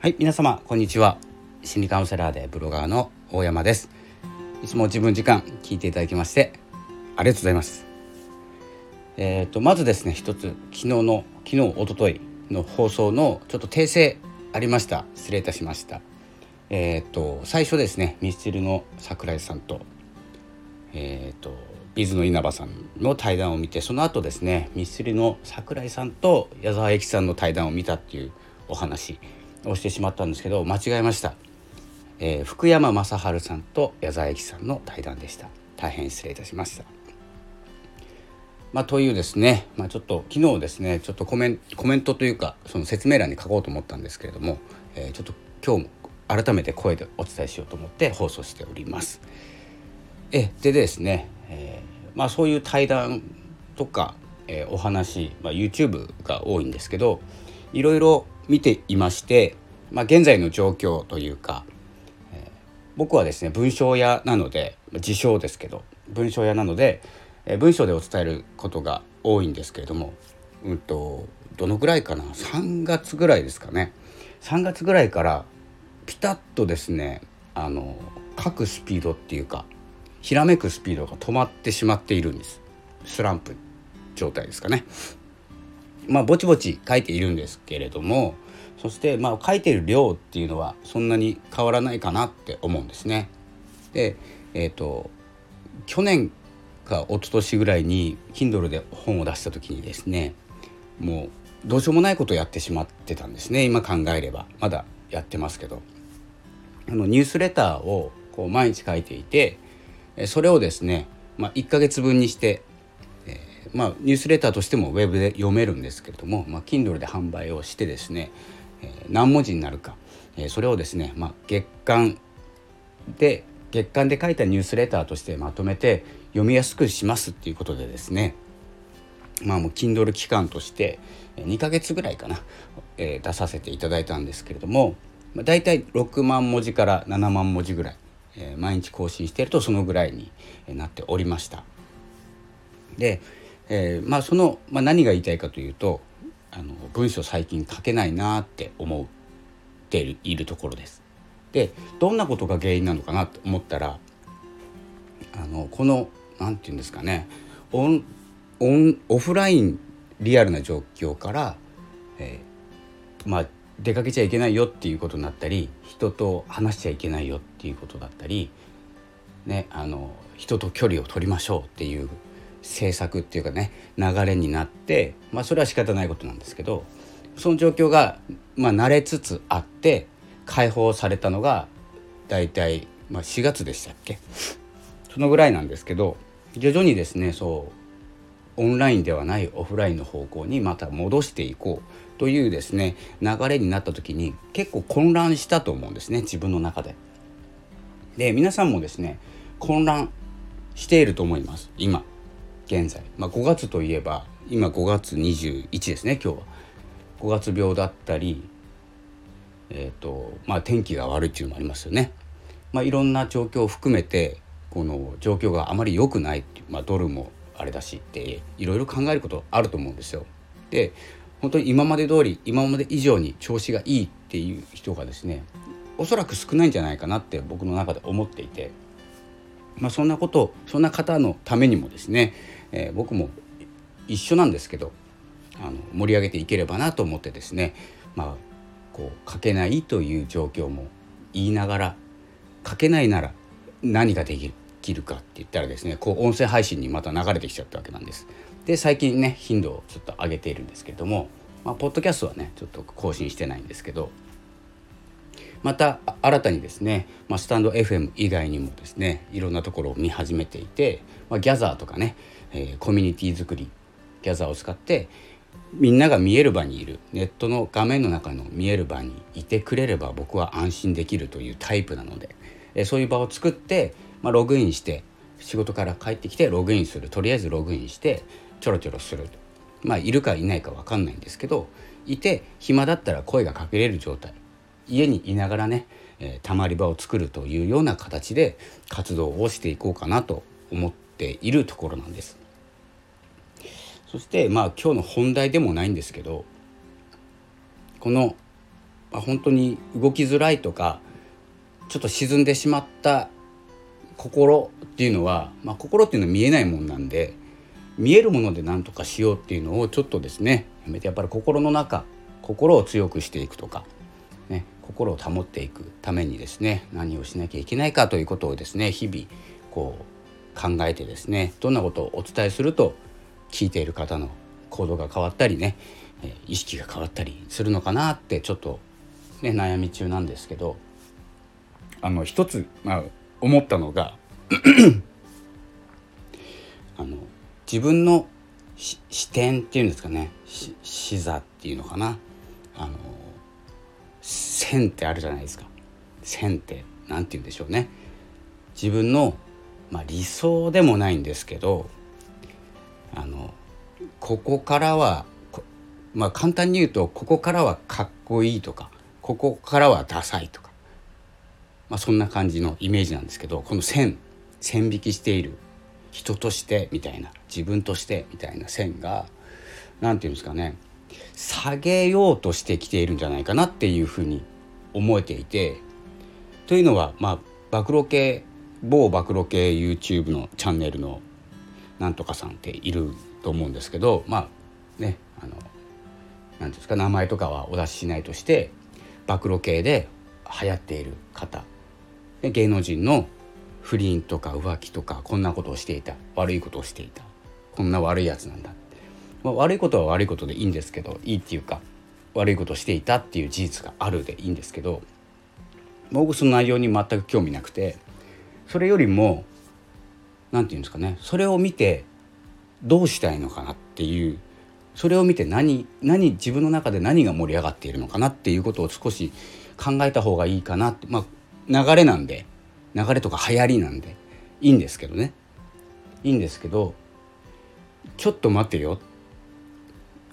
はい皆様こんにちは。心理カウンセラーでブロガーの大山です。いつも自分時間聞いていただきましてありがとうございます。えっ、ー、とまずですね一つ昨日の昨日一昨日の放送のちょっと訂正ありました。失礼いたしました。えっ、ー、と最初ですねミスチルの桜井さんとえっ、ー、とビズの稲葉さんの対談を見てその後ですねミスチルの桜井さんと矢沢永吉さんの対談を見たっていうお話。をしてしまったんですけど間違えました、えー、福山雅治さんと矢沢永吉さんの対談でした。大変失礼いたしました。まあ、というですね、まあ、ちょっと昨日ですねちょっとコメンコメントというかその説明欄に書こうと思ったんですけれども、えー、ちょっと今日も改めて声でお伝えしようと思って放送しております。えでですね、えー、まあ、そういう対談とか、えー、お話、まあ、YouTube が多いんですけどいろいろ見ていまして、まあ、現在の状況というか、えー、僕はですね文章屋なので自称ですけど文章屋なので、えー、文章でお伝えることが多いんですけれども、うんと、どのぐらいかな？3月ぐらいですかね。3月ぐらいからピタッとですねあの書くスピードっていうかひらめくスピードが止まってしまっているんです。スランプ状態ですかね。まあぼちぼち書いているんですけれどもそしてまあ書いている量っていうのはそんなに変わらないかなって思うんですね。でえっ、ー、と去年か一昨年ぐらいに Kindle で本を出した時にですねもうどうしようもないことをやってしまってたんですね。今考えれば。まだやってますけど。あのニュースレターをこう毎日書いていてそれをですね、まあ、1ヶ月分にしてまあ、ニュースレターとしてもウェブで読めるんですけれども、まあ、Kindle で販売をしてですね、えー、何文字になるか、えー、それをですね、まあ、月間で月間で書いたニュースレターとしてまとめて読みやすくしますっていうことでですねまあもう Kindle 期間として2ヶ月ぐらいかな、えー、出させていただいたんですけれども、まあ、大体6万文字から7万文字ぐらい、えー、毎日更新しているとそのぐらいになっておりました。で、えー、まあその、まあ、何が言いたいかというとあの文章最近書けないなって思っているところです。でどんなことが原因なのかなと思ったらあのこの何て言うんですかねオンオンオフラインリアルな状況から、えー、まあ出かけちゃいけないよっていうことになったり人と話しちゃいけないよっていうことだったり、ね、あの人と距離を取りましょうっていう政策っていうかね流れになって、まあ、それは仕方ないことなんですけどその状況が、まあ、慣れつつあって解放されたのが大体、まあ、4月でしたっけ？そのぐらいなんですけど徐々にですねそうオンラインではないオフラインの方向にまた戻していこうというですね流れになった時に結構混乱したと思うんですね自分の中で。で皆さんもですね混乱していると思います今現在、まあ、5月といえば今5月21ですね今日は。5月病だったり、えーとまあ、天気が悪いっていうのもありますよね、まあ、いろんな状況を含めてこの状況があまり良くないっていう、まあ、ドルもあれだしっていろいろ考えることあると思うんですよ。で本当に今まで通り今まで以上に調子がいいっていう人がですねおそらく少ないんじゃないかなって僕の中で思っていて、まあ、そんなことそんな方のためにもですねえー、僕も一緒なんですけどあの盛り上げていければなと思ってですねまあこう書けないという状況も言いながら書けないなら何ができるかって言ったらですねこう音声配信にまた流れてきちゃったわけなんです。で最近ね頻度をちょっと上げているんですけども、まあ、ポッドキャストはねちょっと更新してないんですけどまた新たにですね、まあ、スタンド FM 以外にもですねいろんなところを見始めていて、まあ、ギャザーとかねえー、コミュニティ作りギャザーを使ってみんなが見える場にいるネットの画面の中の見える場にいてくれれば僕は安心できるというタイプなので、えー、そういう場を作って、まあ、ログインして仕事から帰ってきてログインするとりあえずログインしてちょろちょろするまあいるかいないか分かんないんですけどいて暇だったら声がかけれる状態。家にいながらね、えー、たまり場を作るというような形で活動をしていこうかなと思ってているところなんです。そしてまあ今日の本題でもないんですけどこのまあ、本当に動きづらいとかちょっと沈んでしまった心っていうのは、まあ、心っていうのは見えないもんなんで見えるもので何とかしようっていうのをちょっとですねやめてやっぱり心の中心を強くしていくとか、ね、心を保っていくためにですね何をしなきゃいけないかということをですね日々こう考えてですねどんなことをお伝えすると聞いている方の行動が変わったりね意識が変わったりするのかなってちょっと、ね、悩み中なんですけどあの一つ、まあ、思ったのがあの自分の視点っていうんですかね視座っていうのかな。あの線ってあるじゃないですか。線って何て言うんでしょうね。自分の、まあ、理想でもないんですけどあのここからはまあ簡単に言うとここからはかっこいいとかここからはダサいとか、まあ、そんな感じのイメージなんですけどこの線線引きしている人としてみたいな自分としてみたいな線が何て言うんですかね下げようとしてきているんじゃないかなっていうふうに思えていてというのはまあ暴露系某暴露系 YouTube のチャンネルのなんとかさんっていると思うんですけどまあねあの何ですか名前とかはお出ししないとして暴露系で流行っている方。芸能人の不倫とか浮気とかこんなことをしていた。悪いことをしていた。こんな悪いやつなんだ、まあ、悪いことは悪いことでいいんですけどいいっていうか悪いことをしていたっていう事実があるでいいんですけど僕その内容に全く興味なくてそれよりも何て言うんですかねそれを見てどうしたいのかなっていうそれを見て何何自分の中で何が盛り上がっているのかなっていうことを少し考えた方がいいかなってまあ流れなんで流れとか流行りなんでいいんですけどね。いいんですけどちょっと待てよ。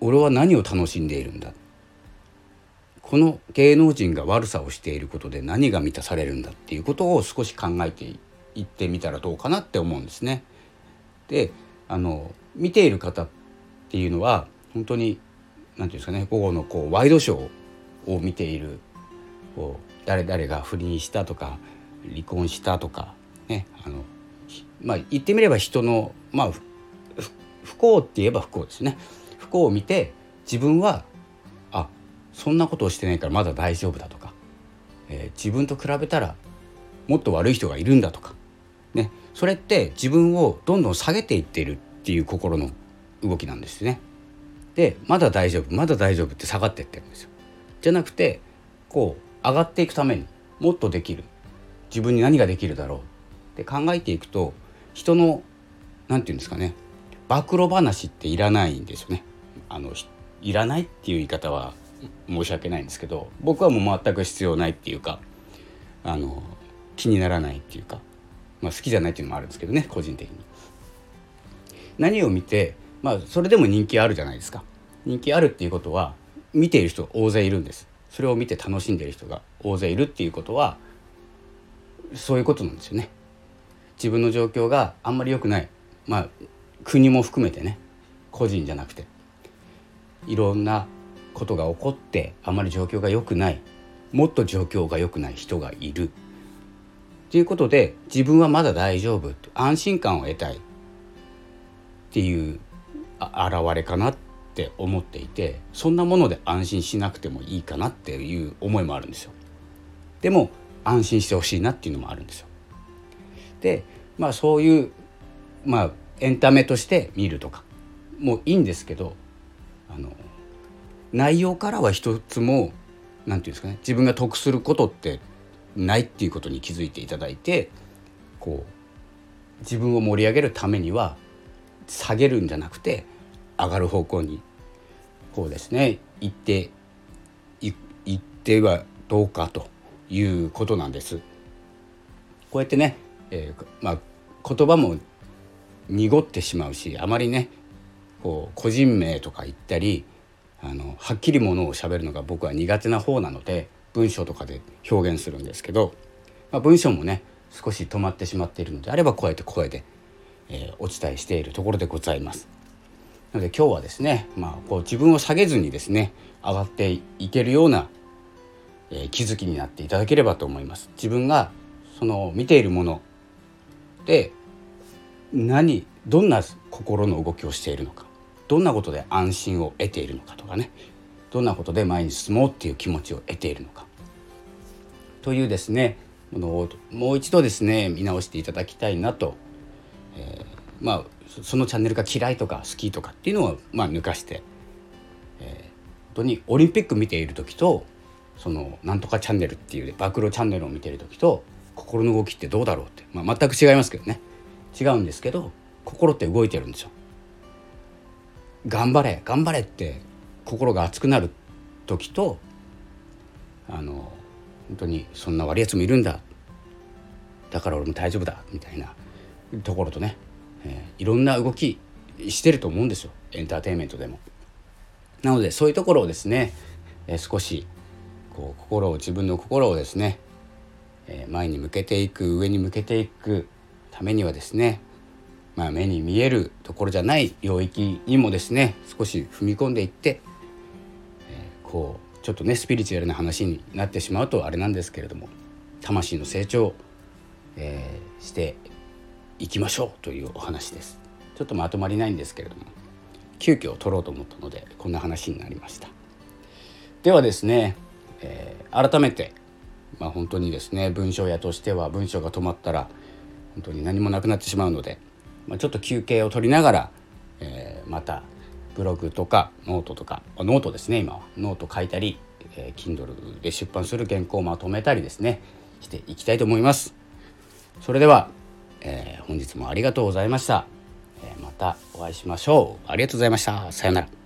俺は何を楽しんでいるんだこの芸能人が悪さをしていることで何が満たされるんだっていうことを少し考えていってみたらどうかなって思うんですね。であの見ている方っていうのは本当に何て言うんですかね午後のこうワイドショーを見ているこう誰々が不倫したとか離婚したとかねあのまあ言ってみれば人のまあ不幸って言えば不幸ですね不幸を見て自分はそんなことをしてないからまだ大丈夫だとか、えー、自分と比べたらもっと悪い人がいるんだとかねそれって自分をどんどん下げていっているっていう心の動きなんですね。でまだ大丈夫まだ大丈夫って下がっていってるんですよ。じゃなくてこう上がっていくためにもっとできる自分に何ができるだろうって考えていくと人の何て言うんですかね暴露話っていらないんですよね。あのいらないっていう言い方は申し訳ないんですけど僕はもう全く必要ないっていうかあの気にならないっていうか、まあ、好きじゃないっていうのもあるんですけどね個人的に。何を見てまあそれでも人気あるじゃないですか。人気あるっていうことは見ている人大勢いるんです。それを見て楽しんでる人が大勢いるっていうことはそういうことなんですよね。自分の状況があんまり良くないまあ国も含めてね個人じゃなくていろんなことが起こってあまり状況が良くないもっと状況が良くない人がいるということで自分はまだ大丈夫安心感を得たいっていう現れかなって思っていてそんなもので安心しなくてもいいかなっていう思いもあるんですよ。でも安心してほしいなっていうのもあるんですよ。でまあそういうまあエンタメとして見るとかもいいんですけどあの内容からは一つも何て言うんですかね自分が得することってないっていうことに気づいていただいてこう自分を盛り上げるためには下げるんじゃなくて上がる方向にこうですね行って行ってはどうかということなんです。こうやってね、えー、まあ、言葉も濁ってしまうしあまりねこう個人名とか言ったりあのはっきりものを喋るのが僕は苦手な方なので文章とかで表現するんですけど、まあ、文章もね少し止まってしまっているのであればこうやって声で、えー、お伝えしているところでございます。なので今日はですね、まあ、こう自分を下げずにですね上がっていけるようなえー、気づきになっていただければと思います自分がその見ているもので何どんな心の動きをしているのかどんなことで安心を得ているのかとかね。どんなことで前に進もうっていう気持ちを得ているのか。というですねものをもう一度ですね見直していただきたいなと、えー、まあそのチャンネルが嫌いとか好きとかっていうのをまあ抜かして、えー、本当にオリンピック見ている時とそのなんとかチャンネルっていう暴露チャンネルを見てる時と心の動きってどうだろうって、まあ、全く違いますけどね。違うんですけど心って動いてるんですよ。頑張れ頑張れって心が熱くなる時とあの本当にそんな悪いやつもいるんだだから俺も大丈夫だみたいなところとね、えー、いろんな動きしてると思うんですよエンターテインメントでも。なのでそういうところをですね、えー、少しこう心を自分の心をですね、えー、前に向けていく上に向けていくためにはですねまあ、目に見えるところじゃない領域にもですね少し踏み込んでいって、えー、こうちょっとねスピリチュアルな話になってしまうとあれなんですけれども魂の成長、えー、していきましょうというお話です。ちょっとまとまりないんですけれども急遽撮ろうと思ったのでこんな話になりました。ではですね、えー、改めて、まあ、本当にですね文章屋としては文章が止まったら本当に何もなくなってしまうのでまあ、ちょっと休憩を取りながら、えー、またブログとかノートとかノートですね今は。ノート書いたり、えー、Kindle で出版する原稿をまとめたりですねしていきたいと思います。それでは、えー、本日もありがとうございました、え、またお会いしましょう。ありがとうございました。さようなら。